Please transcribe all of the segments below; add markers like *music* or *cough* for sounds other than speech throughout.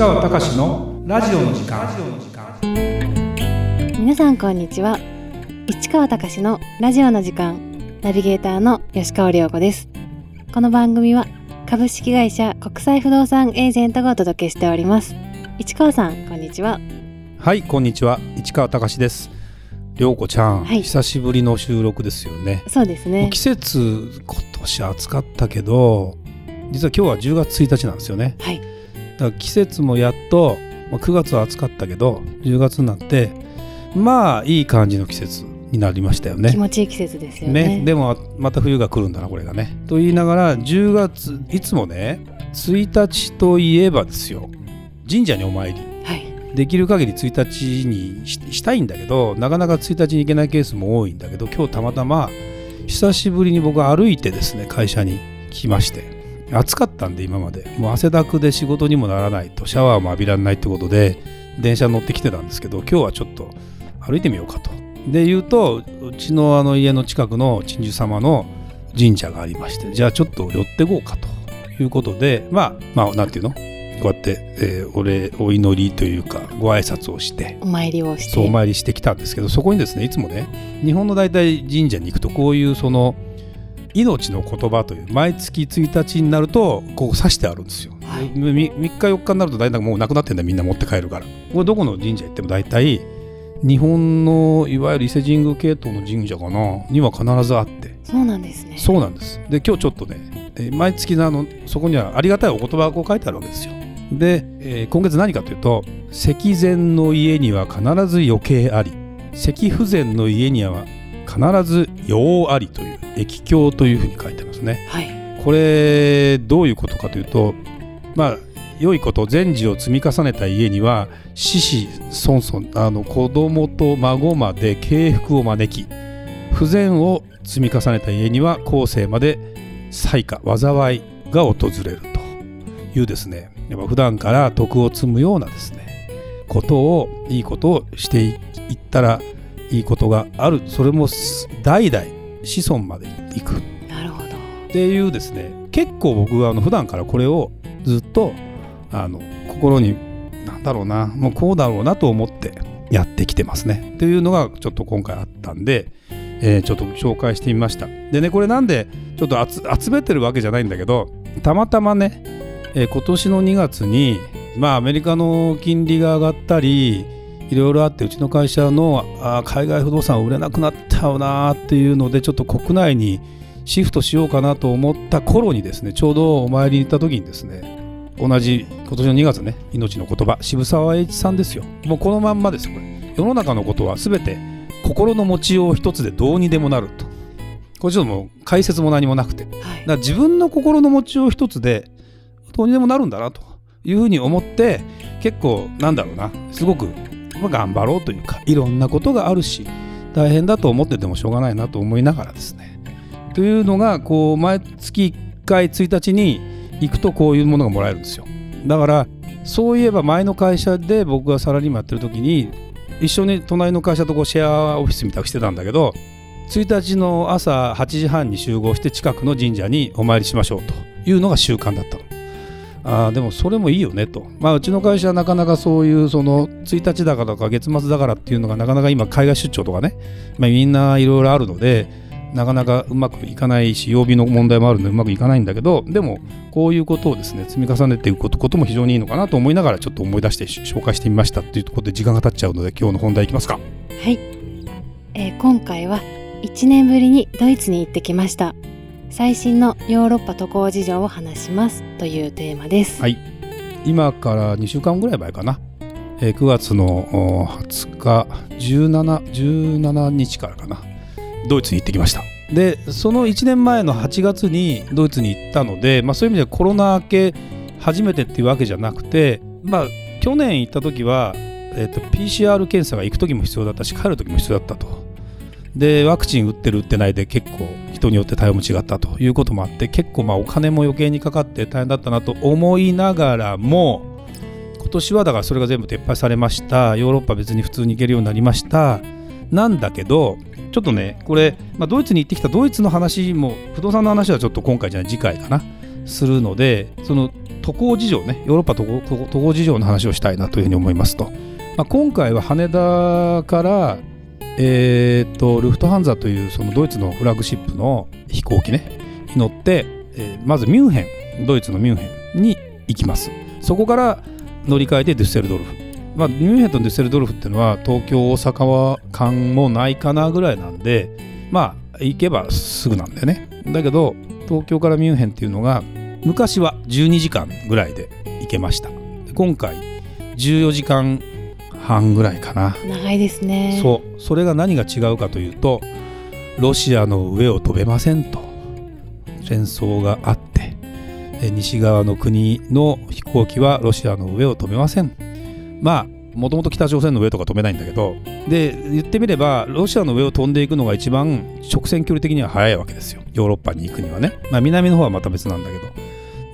川隆のラジオの時間。皆さんこんにちは。市川隆のラジオの時間。ナビゲーターの吉川亮子です。この番組は株式会社国際不動産エージェントがお届けしております。市川さんこんにちは。はいこんにちは。市川隆です。涼子ちゃん、はい。久しぶりの収録ですよね。そうですね。季節今年暑かったけど実は今日は10月1日なんですよね。はいだから季節もやっと、まあ、9月は暑かったけど10月になってまあいい感じの季節になりましたよね。気持ちいい季節ですよね。ね、でもまた冬が来るんだなこれがね。と言いながら10月いつもね1日といえばですよ。神社にお参り。はい。できる限り1日にししたいんだけどなかなか1日に行けないケースも多いんだけど今日たまたま久しぶりに僕は歩いてですね会社に来まして暑かったんで今まで。もう汗だくで仕事にもならないとシャワーも浴びられないってことで電車に乗ってきてたんですけど今日はちょっと歩いてみようかと。で言うとうちのあの家の近くの鎮守様の神社がありましてじゃあちょっと寄ってこうかということでまあまあなんていうの？こうやって、えーお礼お祈りというかご挨拶をしてお参りをして。そうお参りしてきたんですけどそこにですねいつもね日本の大体神社に行くとこういうその命の言葉という毎月1日になるとこう指してあるんですよ、はい。みみ3日4日になると大体もうなくなってんだよ。みんな持って帰るから。これどこの神社行っても大体日本のいわゆる伊勢神宮系統の神社かなには必ずあって。そうなんですね。そうなんです。で、今日ちょっとね、えー毎月のあのそこにはありがたいお言葉がこう書いてあるわけですよ。で、えー今月何かというと、石前の家には必ず余計あり、石不前の家には必ず用ありという、液経というふうに書いてますね。はいこれ、どういうことかというと、まあ、良いこと、善事を積み重ねた家には、子々孫々、あの子供と孫まで敬服を招き、不全を積み重ねた家には後世まで災禍災いが訪れるというですねやっぱ普段から徳を積むようなですねことをいいことをしていったらいいことがある。それも代々子孫までいく。なるほど。っていうですね。結構僕はあの普段からこれをずっとあの心になんだろうなもうこうだろうなと思ってやってきてますね。っていうのがちょっと今回あったんで、えーちょっと紹介してみました。でねこれなんでちょっと集集めてるわけじゃないんだけどたまたまね、えー今年の2月にまあアメリカの金利が上がったりいろいろあってうちの会社のあー海外不動産売れなくなったよなーっていうのでちょっと国内にシフトしようかなと思った頃にですねちょうどお参りに行った時にですね同じ今年の2月ね命の言葉渋沢栄一さんですよ。もうこのまんまですよこれ。世の中のことは全て心の持ちよう一つでどうにでもなると。これちょっともう解説も何もなくて。だかはいら自分の心の持ちよう一つでどうにでもなるんだなというふうに思って結構なんだろうなすごくまあ頑張ろうというかいろんなことがあるし大変だと思っててもしょうがないなと思いながらですねというのがこう毎月1回1日に行くとこういうものがもらえるんですよだからそういえば前の会社で僕がサラリーマンやってる時に一緒に隣の会社とこうシェアオフィスみたいにしてたんだけど1日の朝8時半に集合して近くの神社にお参りしましょうというのが習慣だったの。あでもそれもいいよねと、まあ、うちの会社はなかなかそういうその1日だからとか月末だからっていうのがなかなか今海外出張とかね、まあ、みんないろいろあるのでなかなかうまくいかないし曜日の問題もあるのでうまくいかないんだけどでもこういうことをですね積み重ねていくことも非常にいいのかなと思いながらちょっと思い出して紹介してみましたっていうところで時間が経っちゃうので今日の本題いきますか。はい、えー今回は1年ぶりにドイツに行ってきました。最新のヨーロッパ渡航事情を話しますというテーマです、はい。今から2週間ぐらい前かな、えー9月の20日17 17日からかな。ドイツに行ってきました。でその1年前の8月にドイツに行ったので、まあ、そういう意味ではコロナ明け初めてっていうわけじゃなくてまあ去年行った時は、えーと PCR 検査が行く時も必要だったし帰る時も必要だったと。でワクチン打ってる打ってないで結構人によって対応も違ったということもあって結構まあお金も余計にかかって大変だったなと思いながらも今年はだからそれが全部撤廃されました。ヨーロッパ別に普通に行けるようになりました。なんだけどちょっとねこれ、まあ、ドイツに行ってきたドイツの話も不動産の話はちょっと今回じゃない次回かな。するのでその渡航事情ねヨーロッパ渡航渡航事情の話をしたいなというふうに思いますと、まあ、今回は羽田からえー、とルフトハンザというそのドイツのフラッグシップの飛行機ねに乗って、えー、まずミュンヘンドイツのミュンヘンに行きます。そこから乗り換えてデュッセルドルフ。まあ、ミュンヘンとデュッセルドルフっていうのは東京大阪間もないかなぐらいなんでまあ行けばすぐなんだよね。だけど東京からミュンヘンっていうのが昔は12時間ぐらいで行けました。今回14時間半ぐらいかな。長いですね。そう。それが何が違うかというとロシアの上を飛べませんと。戦争があって西側の国の飛行機はロシアの上を飛べません。まあもともと北朝鮮の上とか飛べないんだけどで言ってみればロシアの上を飛んでいくのが一番直線距離的には速いわけですよ。ヨーロッパに行くにはね、まあ、南の方はまた別なんだけど。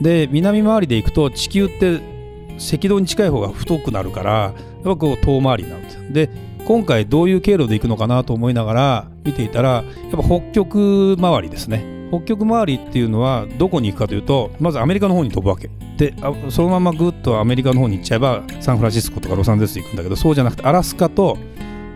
で南回りで行くと地球って赤道に近い方が太くなるからやっぱこう遠回りになるんですよ。で今回どういう経路で行くのかなと思いながら見ていたらやっぱ北極周りですね。北極周りっていうのはどこに行くかというとまずアメリカの方に飛ぶわけ。でそのままぐっとアメリカの方に行っちゃえばサンフランシスコとかロサンゼルス行くんだけどそうじゃなくてアラスカと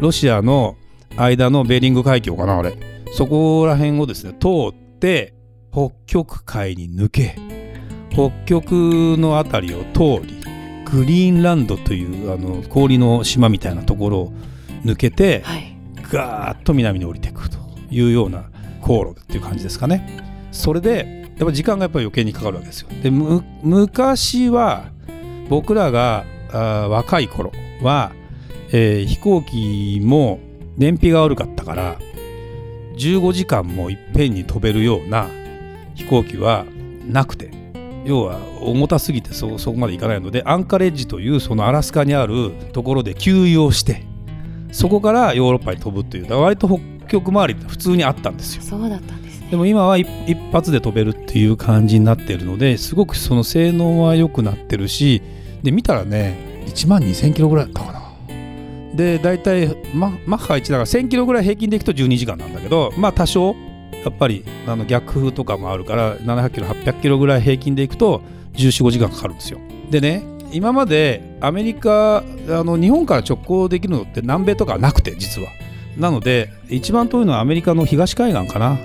ロシアの間のベーリング海峡かなあれ。そこら辺をですね通って北極海に抜け北極の辺りを通りグリーンランドというあの氷の島みたいなところを抜けて、はい、ガーッと南に降りていくというような航路っていう感じですかね。それでやっぱ時間がやっぱり余計にかかるわけですよ。で昔は僕らがあ若い頃は、えー、飛行機も燃費が悪かったから15時間もいっぺんに飛べるような飛行機はなくて要は重たすぎてそそこまでいかないのでアンカレッジというそのアラスカにあるところで給油をしてそこからヨーロッパに飛ぶという割と北極周りって普通にあったんですよ。そうだったんですね。でも今は一発で飛べるっていう感じになっているのですごくその性能は良くなってるしで見たらね1万2000キロぐらいだったかな。で大体ママッハ1だから1000キロぐらい平均でいくと12時間なんだけどまあ多少やっぱりあの逆風とかもあるから700キロ800キロぐらい平均でいくと1415時間かかるんですよ。でね今までアメリカあの日本から直行できるのって南米とかなくて実は。なので一番遠いのはアメリカの東海岸かな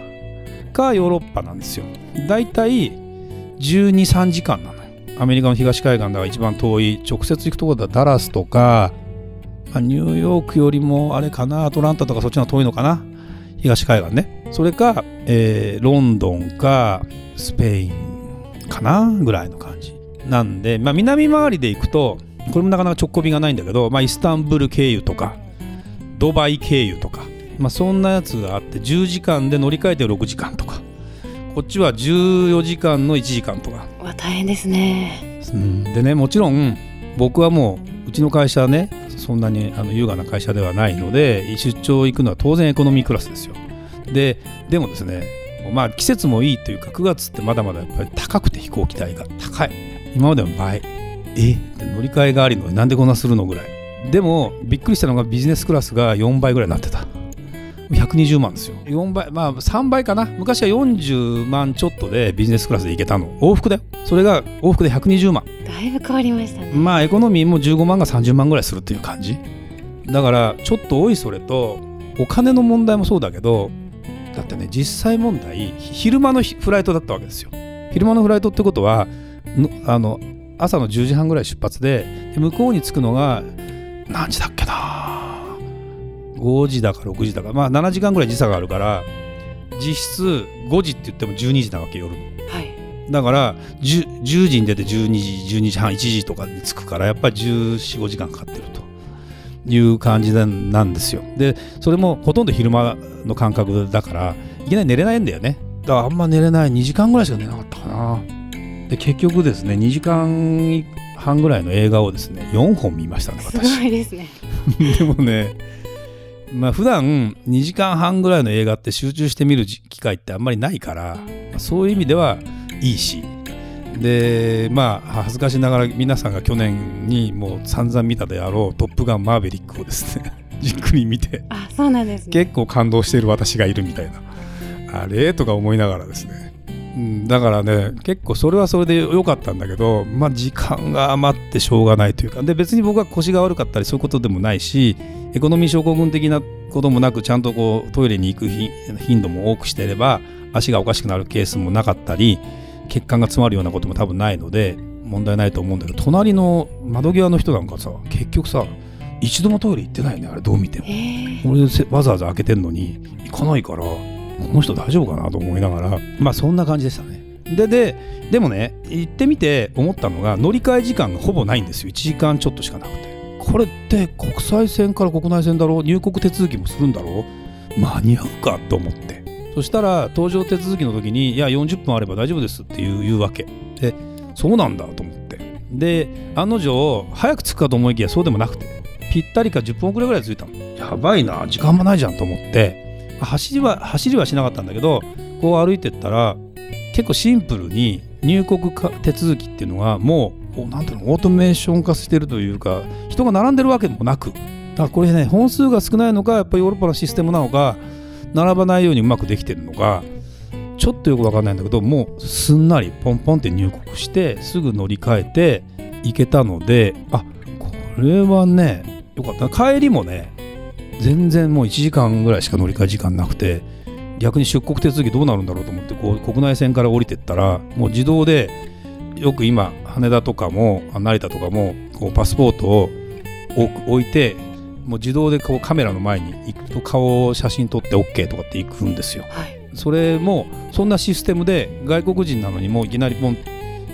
かヨーロッパなんですよだいたい123時間なのよアメリカの東海岸では一番遠い直接行くところだダラスとか、ニューヨークよりもあれかなアトランタとかそっちの方が遠いのかな東海岸ね。それか、えー、ロンドンかスペインかなぐらいの感じ。なんで、まあ、南回りで行くとこれもなかなか直行便がないんだけど、まあ、イスタンブール経由とかドバイ経由とか、まあ、そんなやつがあって10時間で乗り換えて6時間とか。こっちは14時間の1時間とか。わ大変ですね、うん、でねもちろん僕はもううちの会社はねそんなにあの優雅な会社ではないので出張行くのは当然エコノミークラスですよ。ででもですねまあ季節もいいというか9月ってまだまだやっぱり高くて飛行機代が高い。今までの倍え？っ乗り換えがありのになんでこんなするのぐらい。でもびっくりしたのがビジネスクラスが4倍ぐらいになってた。120万ですよ。4倍まあ3倍かな。昔は40万ちょっとでビジネスクラスで行けたの。往復だよ。それが往復で120万。だいぶ変わりましたね。まあエコノミーも15万が30万ぐらいするっていう感じ。だからちょっと多いそれとお金の問題もそうだけどだってね実際問題昼間のフライトだったわけですよ。昼間のフライトってことはあの朝の10時半ぐらい出発で向こうに着くのが何時だっけな5時だか6時だか。まあ7時間ぐらい時差があるから実質5時って言っても12時なわけ夜の、はい、だから 10, 10時に出て12時12時半1時とかに着くからやっぱり1415時間かかってると。いう感じなんですよ。でそれもほとんど昼間の感覚だからいきなり寝れないんだよね。だからあんま寝れない2時間ぐらいしか寝なかったかな。で結局ですね2時間半ぐらいの映画をですね4本見ましたね私。すごいですね。*laughs* でもねまあ普段2時間半ぐらいの映画って集中して見る機会ってあんまりないから、まあ、そういう意味ではいいし。でまあ恥ずかしながら皆さんが去年にもう散々見たであろう「トップガンマーヴェリック」をですね *laughs* じっくり見てあそうなんです、ね、結構感動している私がいるみたいな。あれ？とか思いながらですね。うんだからね結構それはそれで良かったんだけど、まあ、時間が余ってしょうがないというかで別に僕は腰が悪かったりそういうことでもないしエコノミー症候群的なこともなくちゃんとこうトイレに行く頻度も多くしていれば足がおかしくなるケースもなかったり血管が詰まるようなことも多分ないので問題ないと思うんだけど隣の窓際の人なんかさ結局さ一度もトイレ行ってないよねあれどう見ても。俺わざわざ開けてんのに行かないからこの人大丈夫かなと思いながら。まあそんな感じでしたね。でででもね行ってみて思ったのが乗り換え時間がほぼないんですよ。1時間ちょっとしかなくて。これって国際線から国内線だろう？入国手続きもするんだろう？間に合うかと思って。そしたら搭乗手続きの時にいや40分あれば大丈夫ですっていう言うわけ。でそうなんだと思って。で案の定早く着くかと思いきやそうでもなくて。ぴったりか10分遅れぐらい着いたの。やばいな時間もないじゃんと思って。走りは走りはしなかったんだけどこう歩いてったら結構シンプルに入国手続きっていうのがもう何ていうのオートメーション化してるというか人が並んでるわけでもなく。だからこれね本数が少ないのかやっぱりヨーロッパのシステムなのか並ばないようにうまくできてるのかちょっとよく分かんないんだけどもうすんなりポンポンって入国してすぐ乗り換えて行けたのであこれはねよかった。帰りもね全然もう1時間ぐらいしか乗り換え時間なくて逆に出国手続きどうなるんだろうと思ってこう国内線から降りてったらもう自動でよく今羽田とかも成田とかもこうパスポートを置いてもう自動でこうカメラの前に行くと顔を写真撮って OK とかって行くんですよ、はい、それもそんなシステムで外国人なのにもういきなりポン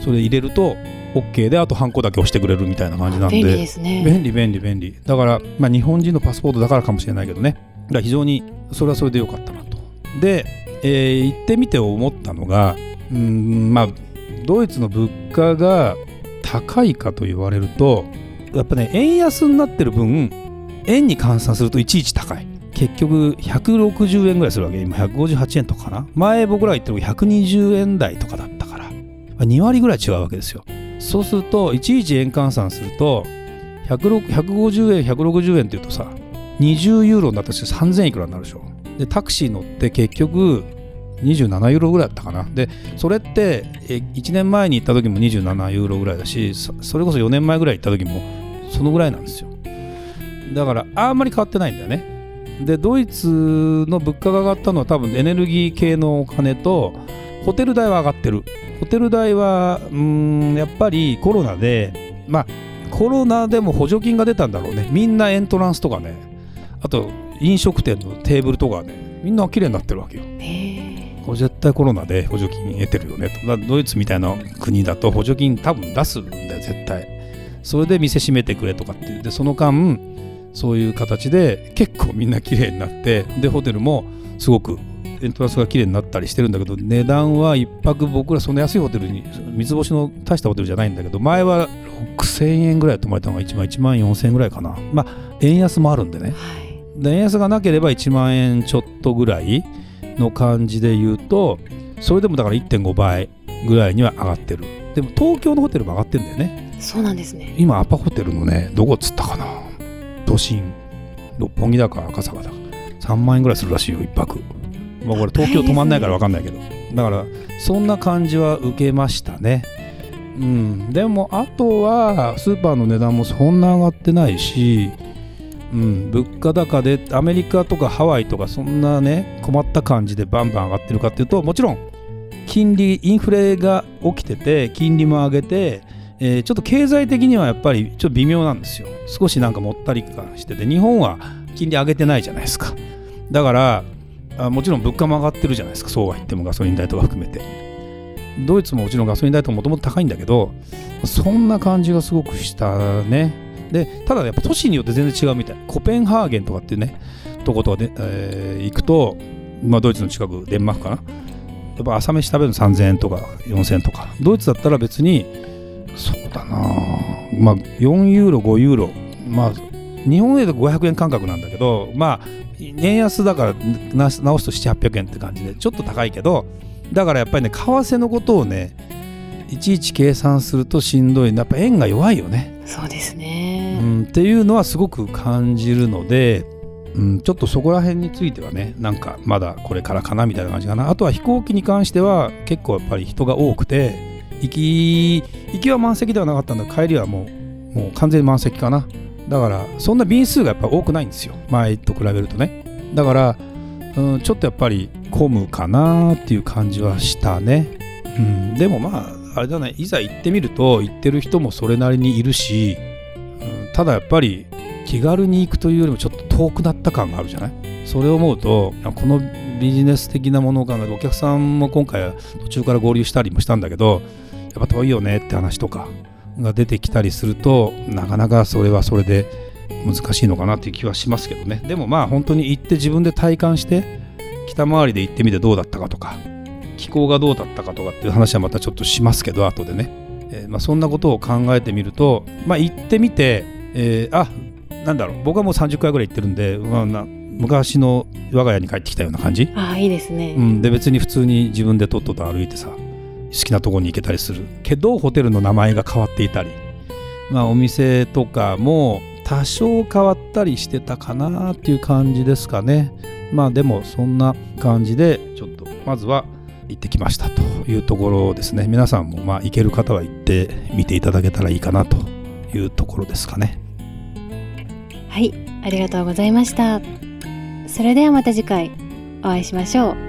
それ入れると OK であとハンコだけ押してくれるみたいな感じなんで。便利ですね。便利便利便利。だから、まあ、日本人のパスポートだからかもしれないけどね。だから非常にそれはそれでよかったなと。で、えー、行ってみて思ったのがうんまあドイツの物価が高いかと言われるとやっぱね円安になってる分円に換算するといちいち高い。結局160円ぐらいするわけ。今158円とかかな。前僕ら言っても120円台とかだったから。2割ぐらい違うわけですよそうするといちいち円換算すると150円160円っていうとさ20ユーロになったとして3000いくらになるでしょ。でタクシー乗って結局27ユーロぐらいだったかな。でそれって1年前に行った時も27ユーロぐらいだしそれこそ4年前ぐらい行った時もそのぐらいなんですよ。だからあんまり変わってないんだよね。でドイツの物価が上がったのは多分エネルギー系のお金とホテル代は上がってる。ホテル代はうんやっぱりコロナでまあコロナでも補助金が出たんだろうね。みんなエントランスとかね。あと飲食店のテーブルとかね。みんな綺麗になってるわけよ。これ絶対コロナで補助金得てるよね。とドイツみたいな国だと補助金多分出すんだよ絶対。それで店閉めてくれとかって。でその間そういう形で結構みんな綺麗になってでホテルもすごくエントランスが綺麗になったりしてるんだけど値段は1泊僕らそんな安いホテルに三つ星の大したホテルじゃないんだけど前は6000円ぐらい泊まれたのが1万1万4000円ぐらいかな。まあ円安もあるんでね、はい、で円安がなければ1万円ちょっとぐらいの感じで言うとそれでもだから1.5倍ぐらいには上がってる。でも東京のホテルも上がってるんだよね。そうなんですね。今アパホテルのねどこっつったかな。都心。六本木だか赤坂だか。3万円ぐらいするらしいよ1泊まあこれ東京止まんないから分かんないけど、だからそんな感じは受けましたね。うん。でもあとはスーパーの値段もそんな上がってないしうん、物価高でアメリカとかハワイとかそんなね困った感じでバンバン上がってるかっていうともちろん金利インフレが起きてて金利も上げて、えー、ちょっと経済的にはやっぱりちょっと微妙なんですよ。少しなんかもったり感してて日本は金利上げてないじゃないですか。だからあもちろん物価も上がってるじゃないですか。そうは言ってもガソリン代とか含めて。ドイツももちろんガソリン代とかもともと高いんだけどそんな感じがすごくしたね。でただやっぱ都市によって全然違うみたい。コペンハーゲンとかっていうねとことかで、えー、行くと、まあ、ドイツの近くデンマークかな。やっぱ朝飯食べるの3000円とか4000円とか。ドイツだったら別にそうだな。まあ4ユーロ5ユーロ。まあ日本円で500円感覚なんだけどまあ円安だから直すと700800円って感じでちょっと高いけどだからやっぱりね為替のことをねいちいち計算するとしんどい。やっぱ円が弱いよね。そうですね、うん、っていうのはすごく感じるのでうん、ちょっとそこら辺についてはねなんかまだこれからかなみたいな感じかな。あとは飛行機に関しては結構やっぱり人が多くて行き行きは満席ではなかったんだ帰りはもうもう完全に満席かなだからそんな便数がやっぱ多くないんですよ。前と比べるとね。だから、うん、ちょっとやっぱり混むかなっていう感じはしたね、うん、でもまああれだね。いざ行ってみると行ってる人もそれなりにいるし、うん、ただやっぱり気軽に行くというよりもちょっと遠くなった感があるじゃない？それを思うとこのビジネス的なものを考えてお客さんも今回は途中から合流したりもしたんだけどやっぱ遠いよねって話とか。が出てきたりするとなかなかそれはそれで難しいのかなっていう気はしますけどね。でもまあ本当に行って自分で体感して北回りで行ってみてどうだったかとか気候がどうだったかとかっていう話はまたちょっとしますけど後でね、えーまあ、そんなことを考えてみるとまあ行ってみて、えーあなんだろう。僕はもう30回ぐらい行ってるんで、まあ、な昔の我が家に帰ってきたような感じ、ああいいですね、うん、で別に普通に自分でとっとと歩いてさ好きなとこに行けたりするけどホテルの名前が変わっていたり、まあ、お店とかも多少変わったりしてたかなっていう感じですかね。まあでもそんな感じでちょっとまずは行ってきましたというところですね。皆さんもまあ行ける方は行ってみていただけたらいいかなというところですかね。はいありがとうございました。それではまた次回お会いしましょう。